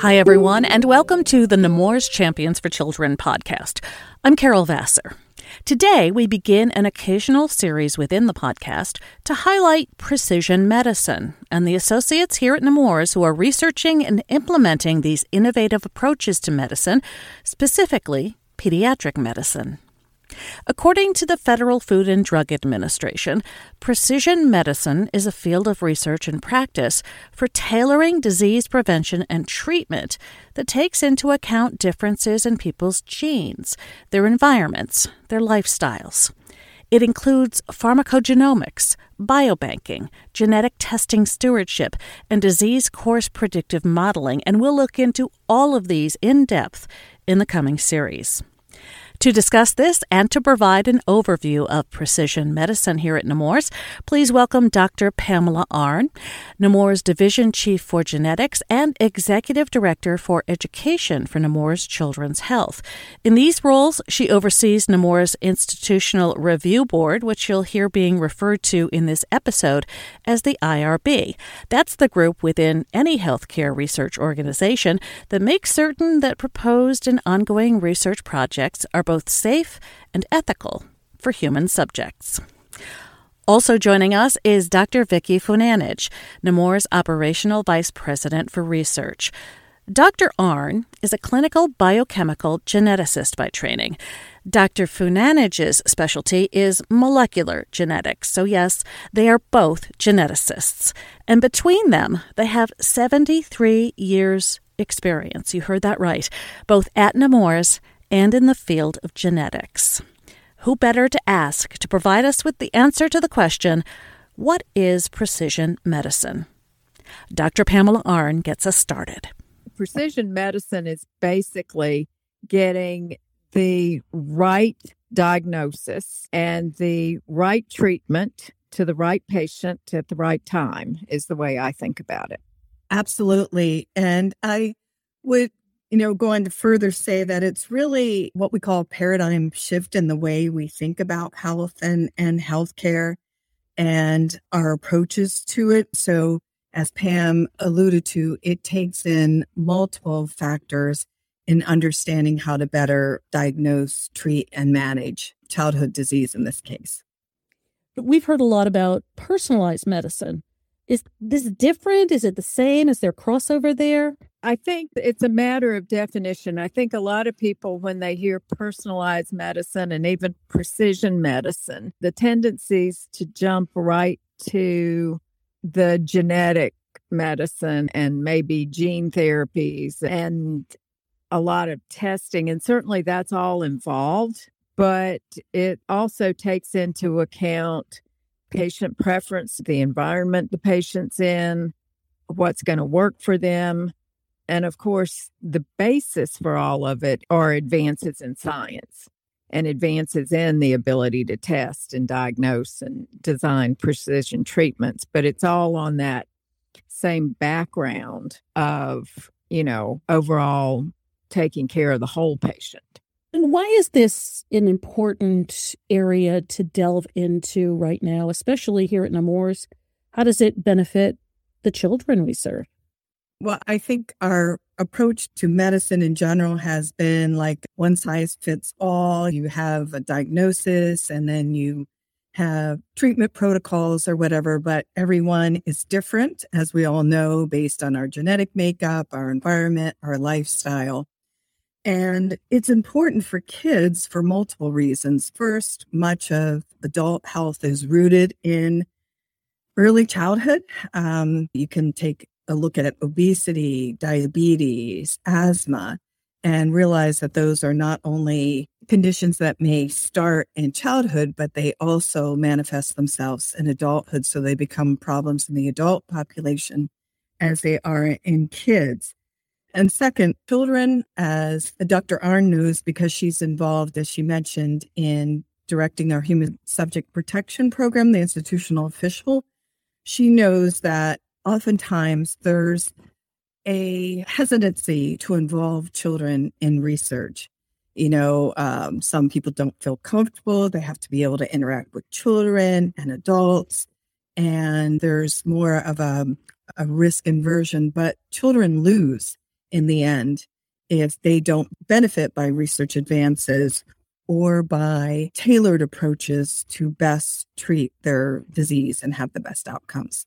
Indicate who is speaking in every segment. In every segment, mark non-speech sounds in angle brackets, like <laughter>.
Speaker 1: Hi, everyone, and welcome to the Nemours Champions for Children podcast. I'm Carol Vassar. Today, we begin an occasional series within the podcast to highlight precision medicine and the associates here at Nemours who are researching and implementing these innovative approaches to medicine, specifically pediatric medicine. According to the Federal Food and Drug Administration, precision medicine is a field of research and practice for tailoring disease prevention and treatment that takes into account differences in people's genes, their environments, their lifestyles. It includes pharmacogenomics, biobanking, genetic testing stewardship, and disease course predictive modeling, and we'll look into all of these in depth in the coming series. To discuss this and to provide an overview of precision medicine here at Nemours, please welcome Dr. Pamela Arn, Nemours Division Chief for Genetics and Executive Director for Education for Nemours Children's Health. In these roles, she oversees Nemours Institutional Review Board, which you'll hear being referred to in this episode as the IRB. That's the group within any healthcare research organization that makes certain that proposed and ongoing research projects are both safe and ethical for human subjects. Also joining us is Dr. Vicky Funanage, Nemours Operational Vice President for Research. Dr. Arn is a clinical biochemical geneticist by training. Dr. Funanage's specialty is molecular genetics. So, yes, they are both geneticists. And between them, they have 73 years' experience. You heard that right, both at Nemours and in the field of genetics. Who better to ask to provide us with the answer to the question what is precision medicine? Dr. Pamela Arn gets us started.
Speaker 2: Precision medicine is basically getting the right diagnosis and the right treatment to the right patient at the right time, is the way I think about it.
Speaker 3: Absolutely. And I would you know, going to further say that it's really what we call a paradigm shift in the way we think about health and, and healthcare and our approaches to it. So, as Pam alluded to, it takes in multiple factors in understanding how to better diagnose, treat, and manage childhood disease in this case.
Speaker 1: We've heard a lot about personalized medicine. Is this different? Is it the same? Is there crossover there?
Speaker 2: I think it's a matter of definition. I think a lot of people, when they hear personalized medicine and even precision medicine, the tendencies to jump right to the genetic medicine and maybe gene therapies and a lot of testing. And certainly that's all involved, but it also takes into account patient preference, the environment the patient's in, what's going to work for them and of course, the basis for all of it are advances in science and advances in the ability to test and diagnose and design precision treatments. But it's all on that same background of, you know, overall taking care of the whole patient.
Speaker 1: And why is this an important area to delve into right now, especially here at Nemours? How does it benefit the children we serve?
Speaker 3: Well, I think our approach to medicine in general has been like one size fits all. You have a diagnosis and then you have treatment protocols or whatever, but everyone is different, as we all know, based on our genetic makeup, our environment, our lifestyle. And it's important for kids for multiple reasons. First, much of adult health is rooted in early childhood. Um, you can take a look at obesity, diabetes, asthma. and realize that those are not only conditions that may start in childhood, but they also manifest themselves in adulthood. So they become problems in the adult population as they are in kids. And second, children, as Dr. Arn knows, because she's involved, as she mentioned, in directing our human subject protection program, the institutional official, she knows that oftentimes there's a hesitancy to involve children in research. You know, um, some people don't feel comfortable. They have to be able to interact with children and adults. And there's more of a, a risk inversion, but children lose in the end if they don't benefit by research advances or by tailored approaches to best treat their disease and have the best outcomes.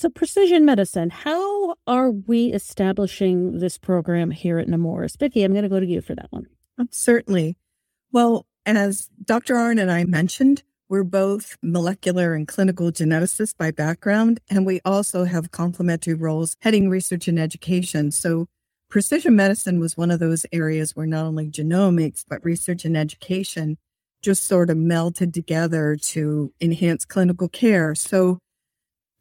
Speaker 1: So, precision medicine, how are we establishing this program here at Nemours? Vicki, I'm going to go to you for that one.
Speaker 3: Oh, certainly. Well, as Dr. Arn and I mentioned, we're both molecular and clinical geneticists by background, and we also have complementary roles heading research and education. So, precision medicine was one of those areas where not only genomics, but research and education just sort of melted together to enhance clinical care. So,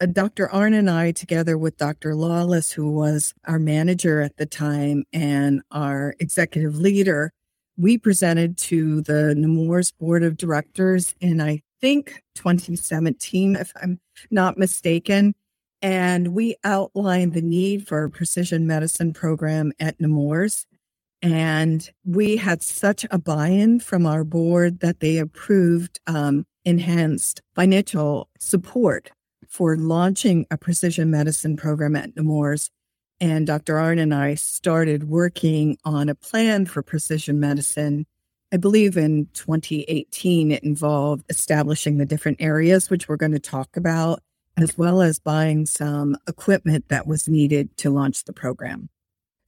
Speaker 3: Dr. Arn and I, together with Dr. Lawless, who was our manager at the time and our executive leader, we presented to the Nemours Board of Directors in, I think, 2017, if I'm not mistaken. And we outlined the need for a precision medicine program at Nemours. And we had such a buy in from our board that they approved um, enhanced financial support for launching a precision medicine program at Nemours. And Dr. Arn and I started working on a plan for precision medicine. I believe in 2018, it involved establishing the different areas, which we're going to talk about, as well as buying some equipment that was needed to launch the program.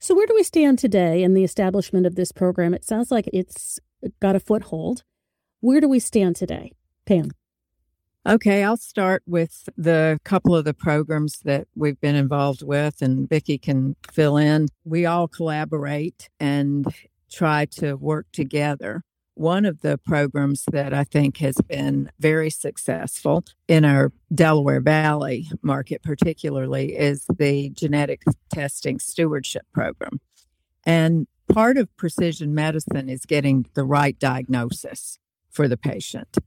Speaker 1: So, where do we stand today in the establishment of this program? It sounds like it's got a foothold. Where do we stand today, Pam?
Speaker 2: Okay, I'll start with the couple of the programs that we've been involved with, and Vicki can fill in. We all collaborate and try to work together. One of the programs that I think has been very successful in our Delaware Valley market, particularly, is the genetic testing stewardship program. And part of precision medicine is getting the right diagnosis for the patient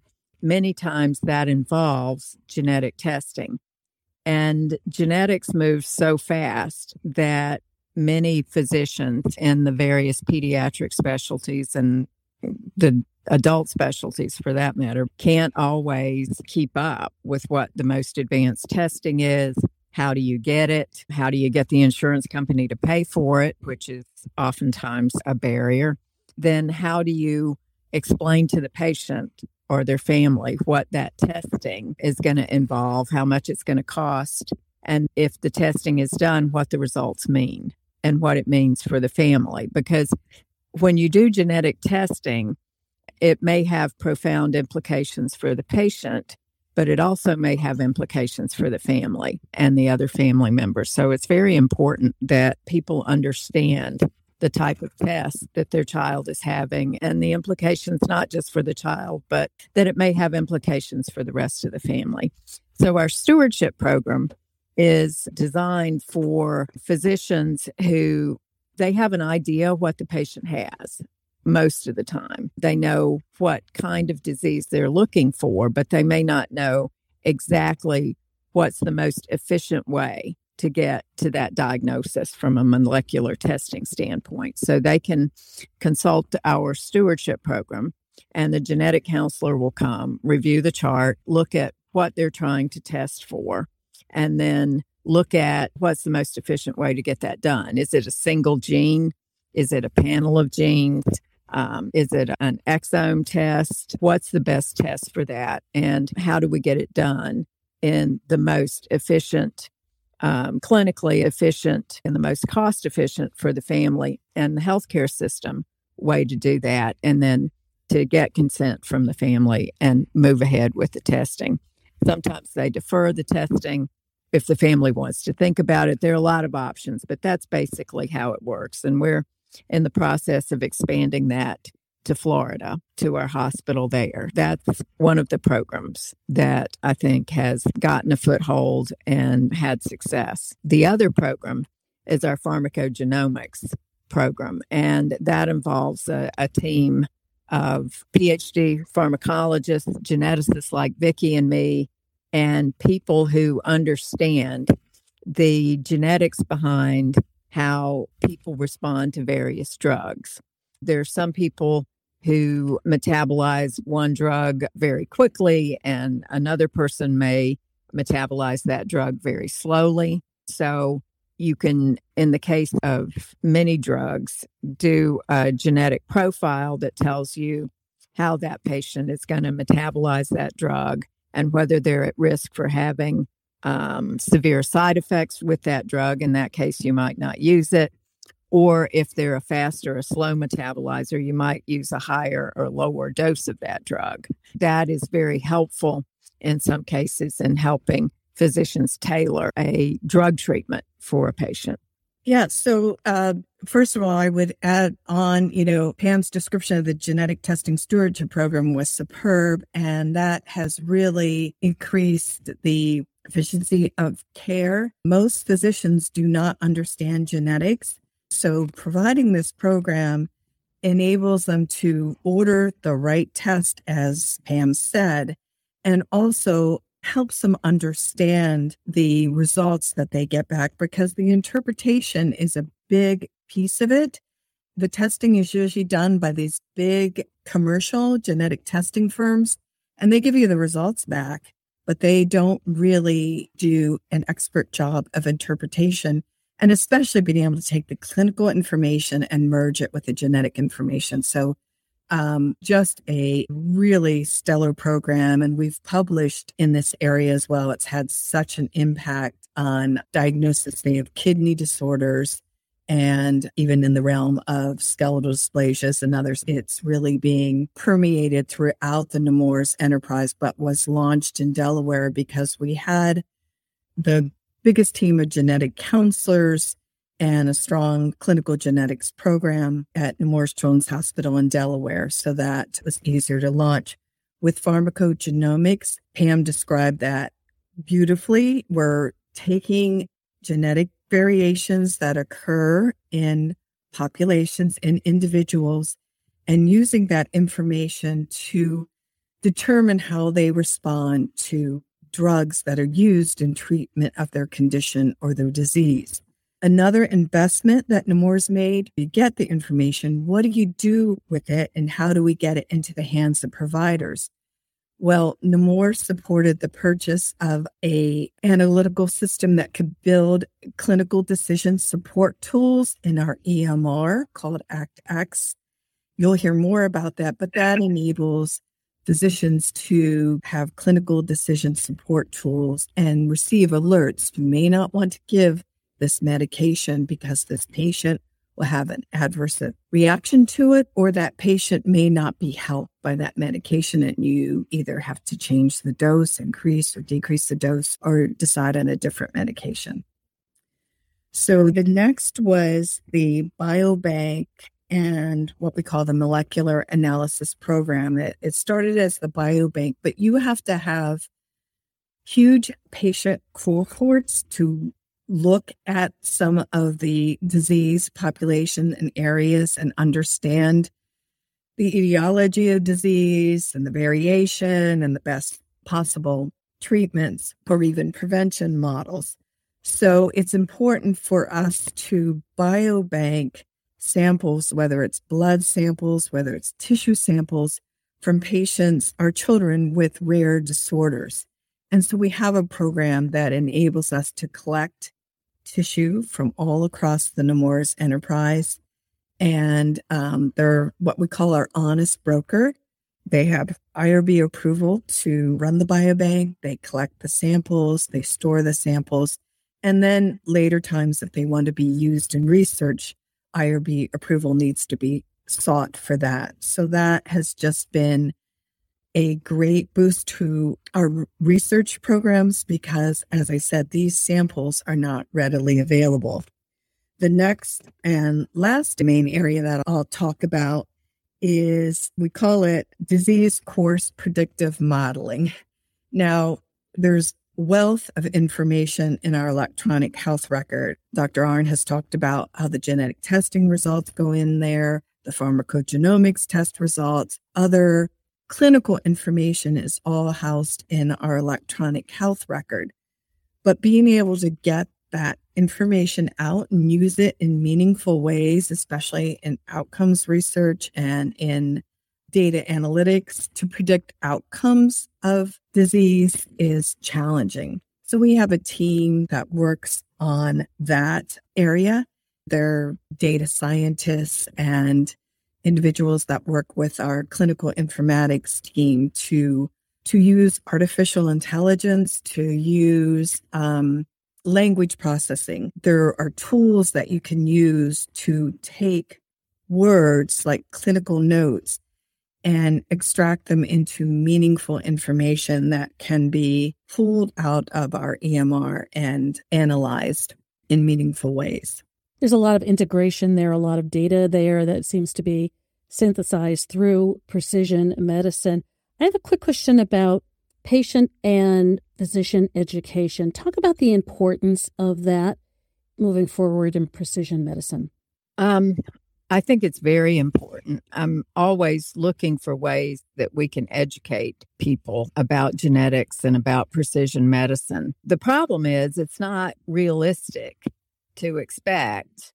Speaker 2: many times that involves genetic testing. And genetics moves so fast that many physicians in the various pediatric specialties and the adult specialties for that matter can't always keep up with what the most advanced testing is. How do you get it? How do you get the insurance company to pay for it, which is oftentimes a barrier? Then, how do you explain to the patient or their family what that testing is going to involve, how much it's going to cost, and if the testing is done, what the results mean and what it means for the family. Because when you do genetic testing, it may have profound implications for the patient, but it also may have implications for the family and the other family members. So it's very important that people understand the type of test that their child is having and the implications, not just for the child, but that it may have implications for the rest of the family. So, our stewardship program is designed for physicians who they have an idea what the patient has most of the time. They know what kind of disease they're looking for, but they may not know exactly what's the most efficient way to get to that diagnosis from a molecular testing standpoint. So they can consult our stewardship program, and the genetic counselor will come, review the chart, look at what they're trying to test for, and then look at what's the most efficient way to get that done. Is it a single gene? Is it a panel of genes? Um, is it an exome test? What's the best test for that? And how do we get it done in the most efficient um, clinically efficient and the most cost efficient for the family and the healthcare system way to do that. And then to get consent from the family and move ahead with the testing. Sometimes they defer the testing if the family wants to think about it. There are a lot of options, but that's basically how it works. And we're in the process of expanding that to Florida, to our hospital there. That's one of the programs that I think has gotten a foothold and had success. The other program is our pharmacogenomics program, and that involves a, a team of PhD pharmacologists, geneticists like Vicki and me, and people who understand the genetics behind how people respond to various drugs. There are some people who metabolize one drug very quickly, and another person may metabolize that drug very slowly. So, you can, in the case of many drugs, do a genetic profile that tells you how that patient is going to metabolize that drug and whether they're at risk for having um, severe side effects with that drug. In that case, you might not use it. Or if they're a fast or a slow metabolizer, you might use a higher or lower dose of that drug. That is very helpful in some cases in helping physicians tailor a drug treatment for a patient.
Speaker 3: Yeah. So, uh, first of all, I would add on, you know, Pam's description of the genetic testing stewardship program was superb, and that has really increased the efficiency of care. Most physicians do not understand genetics. So, providing this program enables them to order the right test, as Pam said, and also helps them understand the results that they get back because the interpretation is a big piece of it. The testing is usually done by these big commercial genetic testing firms, and they give you the results back, but they don't really do an expert job of interpretation and especially being able to take the clinical information and merge it with the genetic information. So um, just a really stellar program. And we've published in this area as well. It's had such an impact on diagnosis of kidney disorders and even in the realm of skeletal dysplasias and others. It's really being permeated throughout the Nemours enterprise, but was launched in Delaware because we had the biggest team of genetic counselors and a strong clinical genetics program at Nemours Children's Hospital in Delaware. So that was easier to launch. With pharmacogenomics, Pam described that beautifully. We're taking genetic variations that occur in populations in individuals and using that information to determine how they respond to drugs that are used in treatment of their condition or their disease another investment that Nemours made. You get the information. What do you do with it? And how do we get it into the hands of providers? Well, Nemours supported the purchase of a analytical system that could build clinical decision support tools in our EMR called ACTX. You'll hear more about that, but that <laughs> enables physicians to have clinical decision support tools and receive alerts. You may not want to give this medication because this patient will have an adverse reaction to it, or that patient may not be helped by that medication. And you either have to change the dose, increase or decrease the dose, or decide on a different medication. So the next was the biobank and what we call the molecular analysis program. It, it started as the biobank, but you have to have huge patient cohorts to look at some of the disease population and areas and understand the etiology of disease and the variation and the best possible treatments or even prevention models. So it's important for us to biobank samples, whether it's blood samples, whether it's tissue samples from patients or children with rare disorders. And so we have a program that enables us to collect tissue from all across the Nemours enterprise. And um, they're what we call our honest broker. They have IRB approval to run the biobank. They collect the samples, they store the samples. And then later times, if they want to be used in research, IRB approval needs to be sought for that. So that has just been a great boost to our research programs because, as I said, these samples are not readily available. The next and last main area that I'll talk about is we call it disease course predictive modeling. Now, there's wealth of information in our electronic health record. Dr. Arn has talked about how the genetic testing results go in there, the pharmacogenomics test results, other clinical information is all housed in our electronic health record. But being able to get that information out and use it in meaningful ways, especially in outcomes research and in data analytics to predict outcomes of disease is challenging. So we have a team that works on that area. They're data scientists and individuals that work with our clinical informatics team to to use artificial intelligence, to use um, language processing. There are tools that you can use to take words like clinical notes and extract them into meaningful information that can be pulled out of our EMR and analyzed in meaningful ways.
Speaker 1: There's a lot of integration there, a lot of data there that seems to be synthesized through precision medicine. I have a quick question about patient and physician education. Talk about the importance of that moving forward in precision medicine.
Speaker 2: Um, I think it's very important. I'm always looking for ways that we can educate people about genetics and about precision medicine. The problem is, it's not realistic to expect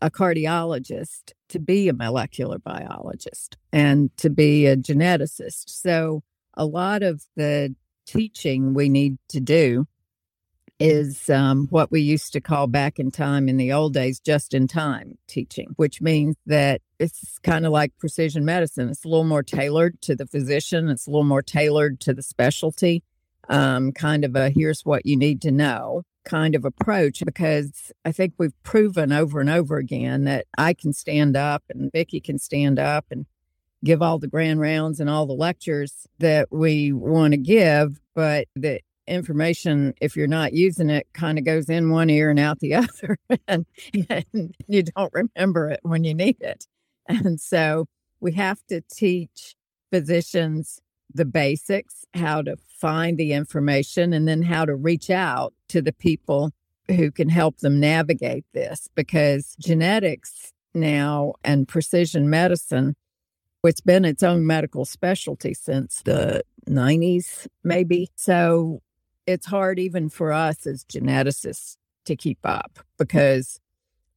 Speaker 2: a cardiologist to be a molecular biologist and to be a geneticist. So, a lot of the teaching we need to do is um, what we used to call back in time in the old days just in time teaching, which means that it's kind of like precision medicine. It's a little more tailored to the physician, it's a little more tailored to the specialty, um, kind of a here's what you need to know kind of approach because I think we've proven over and over again that I can stand up and Vicki can stand up and give all the grand rounds and all the lectures that we want to give, but that information, if you're not using it, kind of goes in one ear and out the <laughs> other, and, and you don't remember it when you need it. And so we have to teach physicians the basics, how to find the information, and then how to reach out to the people who can help them navigate this because genetics now and precision medicine it's been its own medical specialty since the 90s maybe so it's hard even for us as geneticists to keep up because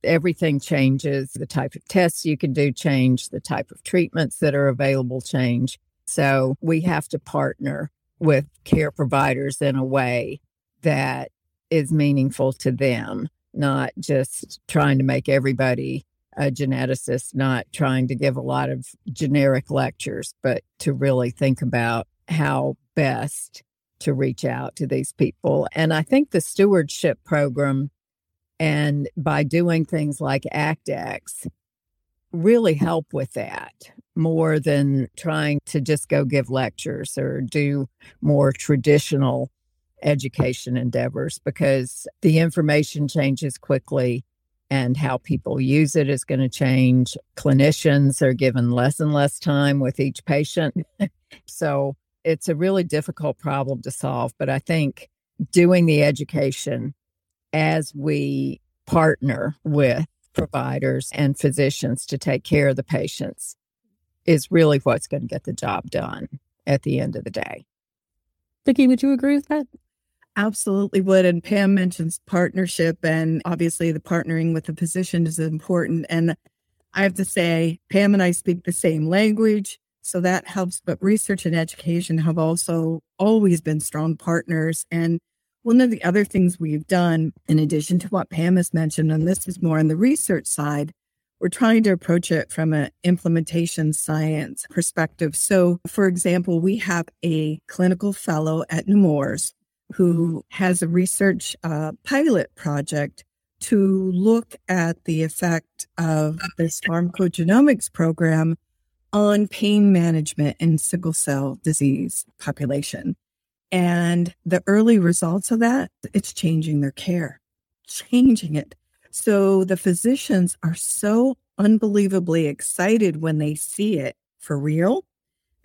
Speaker 2: everything changes. The type of tests you can do change, the type of treatments that are available change. So we have to partner with care providers in a way that is meaningful to them, not just trying to make everybody a geneticist, not trying to give a lot of generic lectures, but to really think about how best to reach out to these people. And I think the stewardship program and by doing things like ACTX really help with that more than trying to just go give lectures or do more traditional education endeavors because the information changes quickly and how people use it is going to change. Clinicians are given less and less time with each patient. <laughs> so it's a really difficult problem to solve, but I think doing the education as we partner with providers and physicians to take care of the patients is really what's going to get the job done at the end of the day.
Speaker 1: Vicki, would you agree with that?
Speaker 3: Absolutely would. And Pam mentions partnership, and obviously the partnering with the physician is important. And I have to say, Pam and I speak the same language. So that helps. But research and education have also always been strong partners. And one of the other things we've done, in addition to what Pam has mentioned, and this is more on the research side, we're trying to approach it from an implementation science perspective. So, for example, we have a clinical fellow at Nemours who has a research uh, pilot project to look at the effect of this pharmacogenomics program on pain management in sickle cell disease population. And the early results of that, it's changing their care, changing it So the physicians are so unbelievably excited when they see it for real.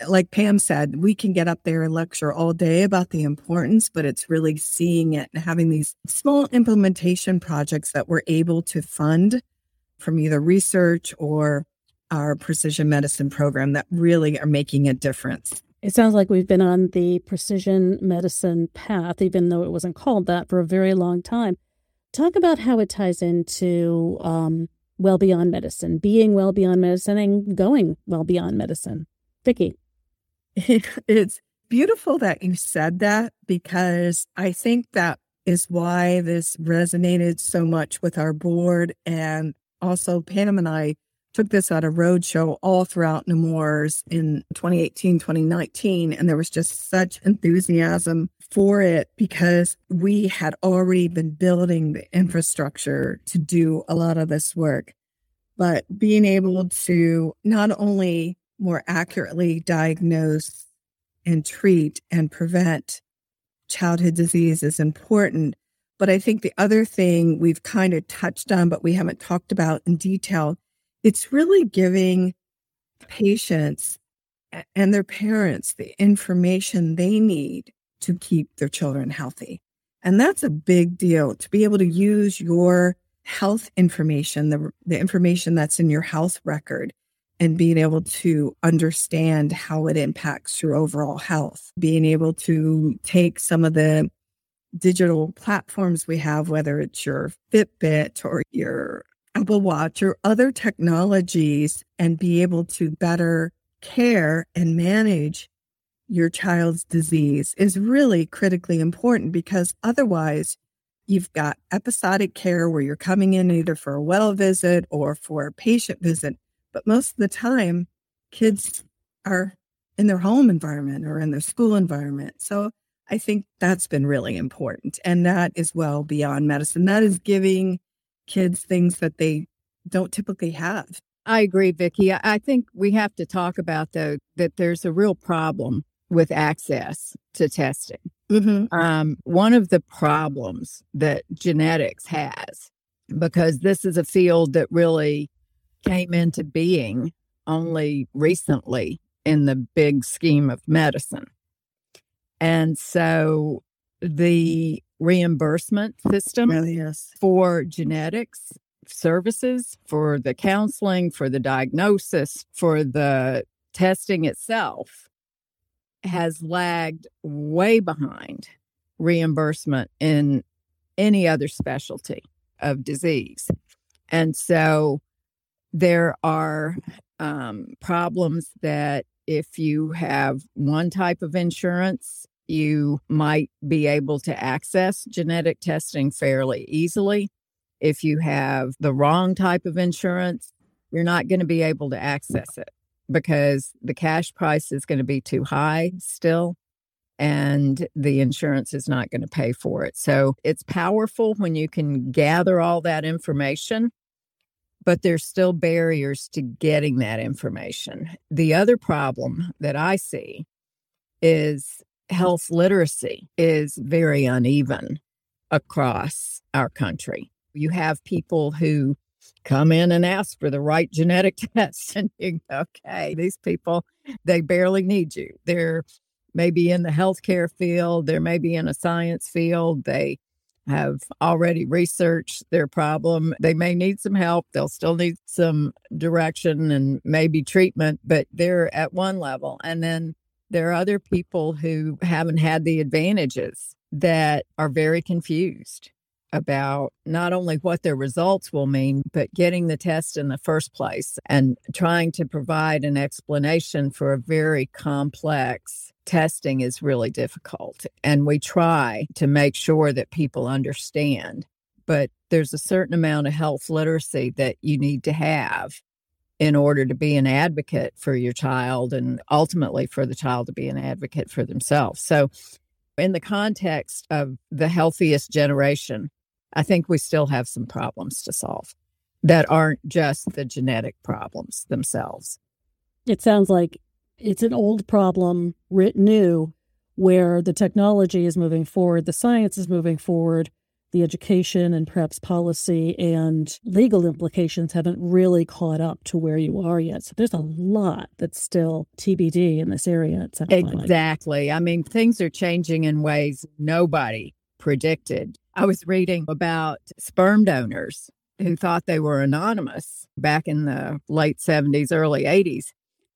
Speaker 3: Like Pam said, we can get up there and lecture all day about the importance, but it's really seeing it and having these small implementation projects that we're able to fund from either research or our precision medicine program that really are making a difference.
Speaker 1: It sounds like we've been on the precision medicine path, even though it wasn't called that for a very long time. Talk about how it ties into um, well beyond medicine, being well beyond medicine, and going well beyond medicine. Vicki. <laughs>
Speaker 3: It's beautiful that you said that because I think that is why this resonated so much with our board. And also, Pam and I took this at a roadshow all throughout Nemours in 2018, 2019. And there was just such enthusiasm for it because we had already been building the infrastructure to do a lot of this work. But being able to not only more accurately diagnose and treat and prevent childhood disease is important. But I think the other thing we've kind of touched on, but we haven't talked about in detail, it's really giving patients and their parents the information they need to keep their children healthy. And that's a big deal to be able to use your health information, the, the information that's in your health record, and being able to understand how it impacts your overall health. Being able to take some of the digital platforms we have, whether it's your Fitbit or your Apple Watch or other technologies and be able to better care and manage your child's disease is really critically important because otherwise you've got episodic care where you're coming in either for a well visit or for a patient visit. But most of the time, kids are in their home environment or in their school environment. So I think that's been really important. And that is well beyond medicine. That is giving kids things that they don't typically have.
Speaker 2: I agree, Vicki. I think we have to talk about though that there's a real problem with access to testing. Mm-hmm. Um, one of the problems that genetics has, because this is a field that really came into being only recently in the big scheme of medicine. And so the reimbursement system
Speaker 3: really
Speaker 2: for genetics services, for the counseling, for the diagnosis, for the testing itself has lagged way behind reimbursement in any other specialty of disease. And so there are um, problems that if you have one type of insurance, you might be able to access genetic testing fairly easily. If you have the wrong type of insurance, you're not going to be able to access it because the cash price is going to be too high still and the insurance is not going to pay for it. So it's powerful when you can gather all that information, but there's still barriers to getting that information. The other problem that I see is health literacy is very uneven across our country. You have people who come in and ask for the right genetic <laughs> test, and you okay, these people, they barely need you. They're maybe in the healthcare field, they're maybe in a science field, they have already researched their problem. They may need some help. They'll still need some direction and maybe treatment, but they're at one level. And then there are other people who haven't had the advantages that are very confused about not only what their results will mean, but getting the test in the first place and trying to provide an explanation for a very complex testing is really difficult. And we try to make sure that people understand, but there's a certain amount of health literacy that you need to have in order to be an advocate for your child and ultimately for the child to be an advocate for themselves. So, in the context of the healthiest generation, I think we still have some problems to solve that aren't just the genetic problems themselves.
Speaker 1: It sounds like it's an old problem writ new where the technology is moving forward, the science is moving forward, the education and perhaps policy and legal implications haven't really caught up to where you are yet. So there's a lot that's still TBD in this area.
Speaker 2: exactly. Like. I mean, things are changing in ways nobody predicted. I was reading about sperm donors who thought they were anonymous back in the late 70s, early 80s.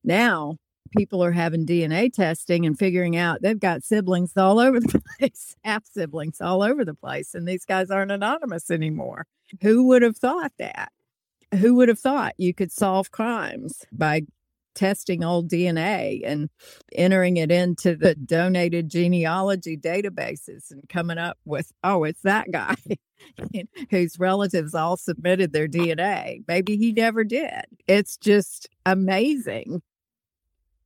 Speaker 2: Now people are having DNA testing and figuring out they've got siblings all over the <laughs> place, half siblings all over the place, and these guys aren't anonymous anymore. Who would have thought that? Who would have thought you could solve crimes by testing old DNA and entering it into the donated genealogy databases and coming up with, oh, it's that guy <laughs> whose relatives all submitted their DNA. Maybe he never did. It's just amazing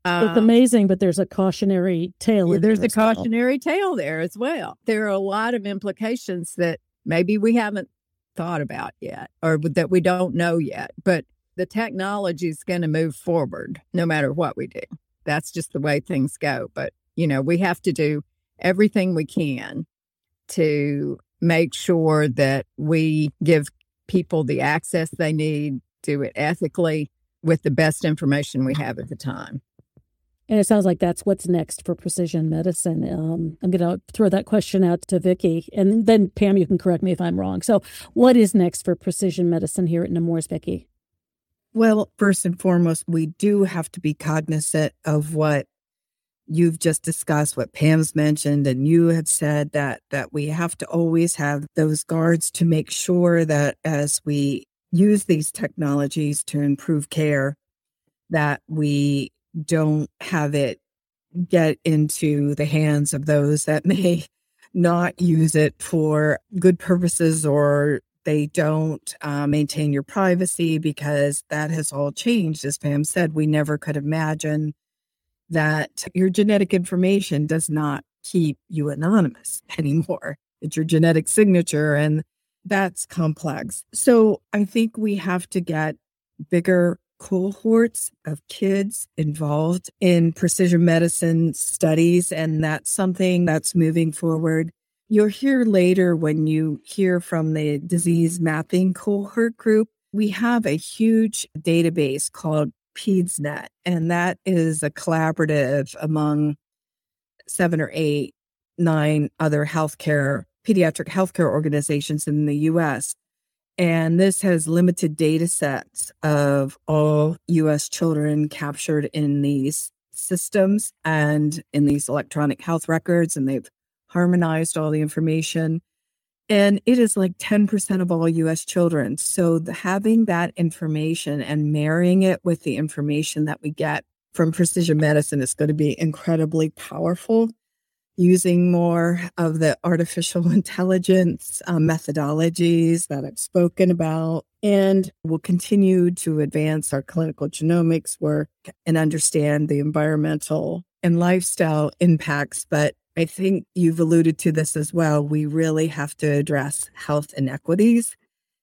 Speaker 1: um, it's amazing, but there's a cautionary tale.
Speaker 2: Yeah, there's a cautionary tale there as well. There are a lot of implications that maybe we haven't thought about yet or that we don't know yet. But the technology is going to move forward no matter what we do. That's just the way things go. But, you know, we have to do everything we can to make sure that we give people the access they need, do it ethically with the best information we have at the time.
Speaker 1: And it sounds like that's what's next for precision medicine. Um, I'm going to throw that question out to Vicki, and then Pam, you can correct me if I'm wrong. So, what is next for precision medicine here at Nemours, Vicki?
Speaker 3: Well, first and foremost, we do have to be cognizant of what you've just discussed, what Pam's mentioned, and you have said that that we have to always have those guards to make sure that as we use these technologies to improve care, that we don't have it get into the hands of those that <laughs> may not use it for good purposes or they don't uh, maintain your privacy because that has all changed. As Pam said, we never could imagine that your genetic information does not keep you anonymous <laughs> anymore. It's your genetic signature, and that's complex. So I think we have to get bigger cohorts of kids involved in precision medicine studies, and that's something that's moving forward. You'll hear later when you hear from the disease mapping cohort group. We have a huge database called PedsNet, and that is a collaborative among seven or eight, nine other healthcare, pediatric healthcare organizations in the US and this has limited data sets of all US children captured in these systems and in these electronic health records. And they've harmonized all the information. And it is like 10% of all US children. So the, having that information and marrying it with the information that we get from precision medicine is going to be incredibly powerful using more of the artificial <laughs> intelligence uh, methodologies that I've spoken about. And we'll continue to advance our clinical genomics work and understand the environmental and lifestyle impacts. But I think you've alluded to this as well. We really have to address health inequities,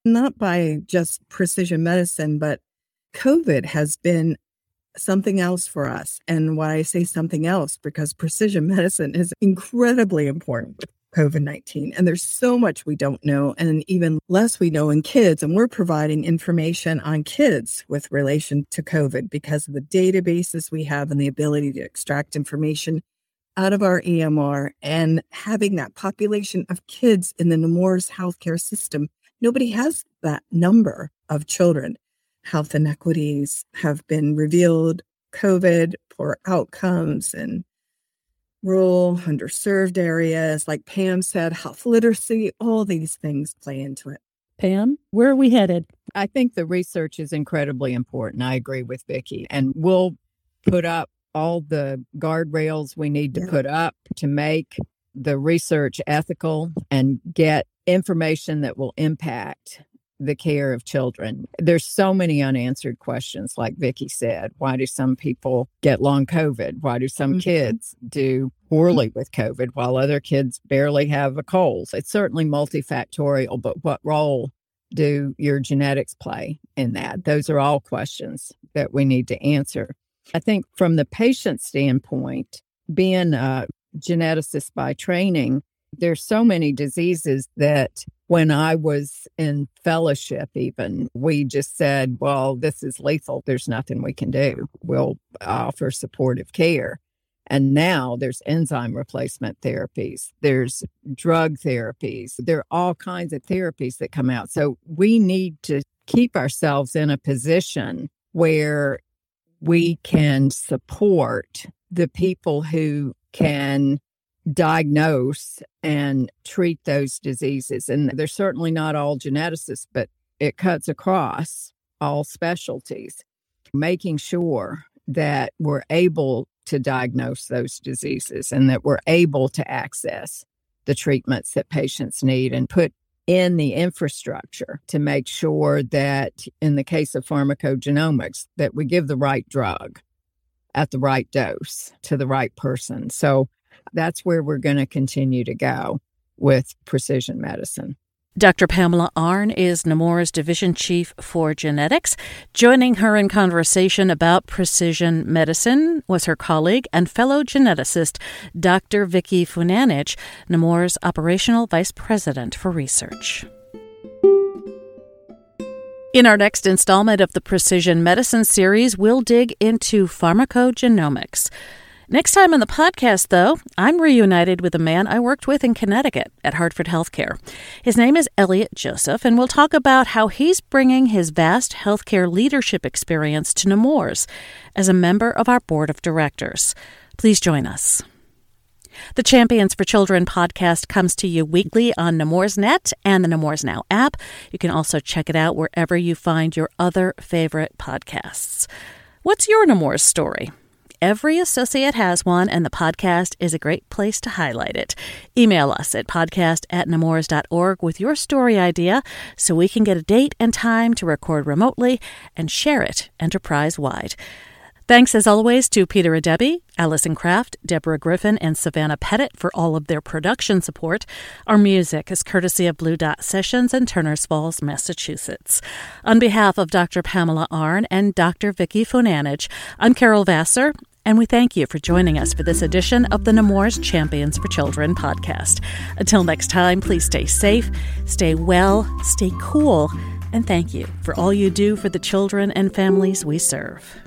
Speaker 3: not by just precision medicine, but COVID has been something else for us. And why I say something else, because precision <laughs> medicine is incredibly important with COVID 19. And there's so much we don't know, and even less we know in kids. And we're providing information on kids with relation to COVID because of the databases we have and the ability to extract information out of our EMR and having that population of kids in the Nemours healthcare system. Nobody has that number of children health inequities have been revealed, COVID, poor outcomes, and rural, underserved areas. Like Pam said, health literacy, all these things play into it.
Speaker 1: Pam, where are we headed?
Speaker 2: I think the research is incredibly important. I agree with Vicki. And we'll put up all the guardrails we need to yeah. put up to make the research ethical and get information that will impact the care of children. There's so many unanswered questions, like Vicki said. Why do some people get long COVID? Why do some mm-hmm. kids do poorly with COVID while other kids barely have a cold? It's certainly multifactorial, but what role do your genetics play in that? Those are all questions that we need to answer. I think from the patient standpoint, being a geneticist by training, There's so many diseases that when I was in fellowship, even we just said, well, this is lethal. There's nothing we can do. We'll offer supportive care. And now there's enzyme replacement therapies, there's drug therapies, there are all kinds of therapies that come out. So we need to keep ourselves in a position where we can support the people who can diagnose and treat those diseases. And they're certainly not all geneticists, but it cuts across all specialties, making sure that we're able to diagnose those diseases and that we're able to access the treatments that patients need and put in the infrastructure to make sure that in the case of pharmacogenomics that we give the right drug at the right dose to the right person so that's where we're going to continue to go with precision medicine
Speaker 1: Dr. Pamela Arn is Nemours Division Chief for Genetics. Joining her in conversation about precision medicine was her colleague and fellow geneticist, Dr. Vicky Funanage, Nemours Operational Vice President for Research. In our next installment of the Precision Medicine series, we'll dig into pharmacogenomics. Next time on the podcast, though, I'm reunited with a man I worked with in Connecticut at Hartford Healthcare. His name is Elliot Joseph, and we'll talk about how he's bringing his vast healthcare leadership experience to Nemours as a member of our board of directors. Please join us. The Champions for Children podcast comes to you weekly on Nemours Net and the Nemours Now app. You can also check it out wherever you find your other favorite podcasts. What's your Nemours story? Every associate has one, and the podcast is a great place to highlight it. Email us at podcast at nemours.org with your story idea so we can get a date and time to record remotely and share it enterprise wide. Thanks as always to Peter Adebi, Allison Kraft, Deborah Griffin, and Savannah Pettit for all of their production support. Our music is courtesy of Blue Dot Sessions in Turners Falls, Massachusetts. On behalf of Dr. Pamela Arn and Dr. Vicky Funanage, I'm Carol Vassar, and we thank you for joining us for this edition of the Nemours Champions for Children podcast. Until next time, please stay safe, stay well, stay cool, and thank you for all you do for the children and families we serve.